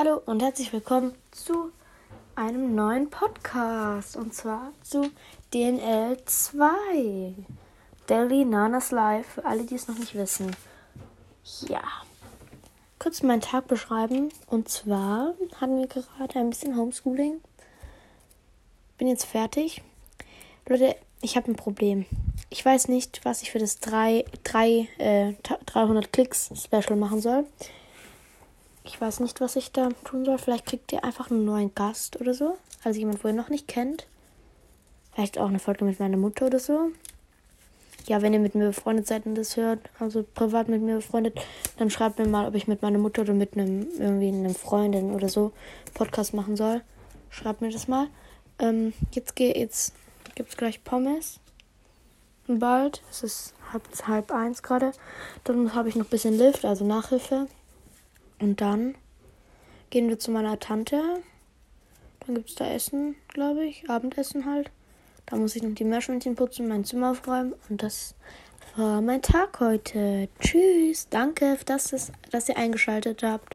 Hallo und herzlich willkommen zu einem neuen Podcast und zwar zu DNL 2. Daily Nanas Life, für alle, die es noch nicht wissen. Ja. Kurz meinen Tag beschreiben und zwar hatten wir gerade ein bisschen Homeschooling. Bin jetzt fertig. Leute, ich habe ein Problem. Ich weiß nicht, was ich für das 3, 3, äh, 300 Klicks Special machen soll. Ich weiß nicht, was ich da tun soll. Vielleicht kriegt ihr einfach einen neuen Gast oder so. Also jemand, wo ihr noch nicht kennt. Vielleicht auch eine Folge mit meiner Mutter oder so. Ja, wenn ihr mit mir befreundet seid und das hört, also privat mit mir befreundet, dann schreibt mir mal, ob ich mit meiner Mutter oder mit einem irgendwie einem Freundin oder so Podcast machen soll. Schreibt mir das mal. Ähm, jetzt geht jetzt gibt's gleich Pommes. Bald. Es ist halb, halb eins gerade. Dann habe ich noch ein bisschen Lift, also Nachhilfe. Und dann gehen wir zu meiner Tante. Dann gibt es da Essen, glaube ich. Abendessen halt. Da muss ich noch die Meerschweinchen putzen, mein Zimmer aufräumen. Und das war mein Tag heute. Tschüss. Danke, dass, es, dass ihr eingeschaltet habt.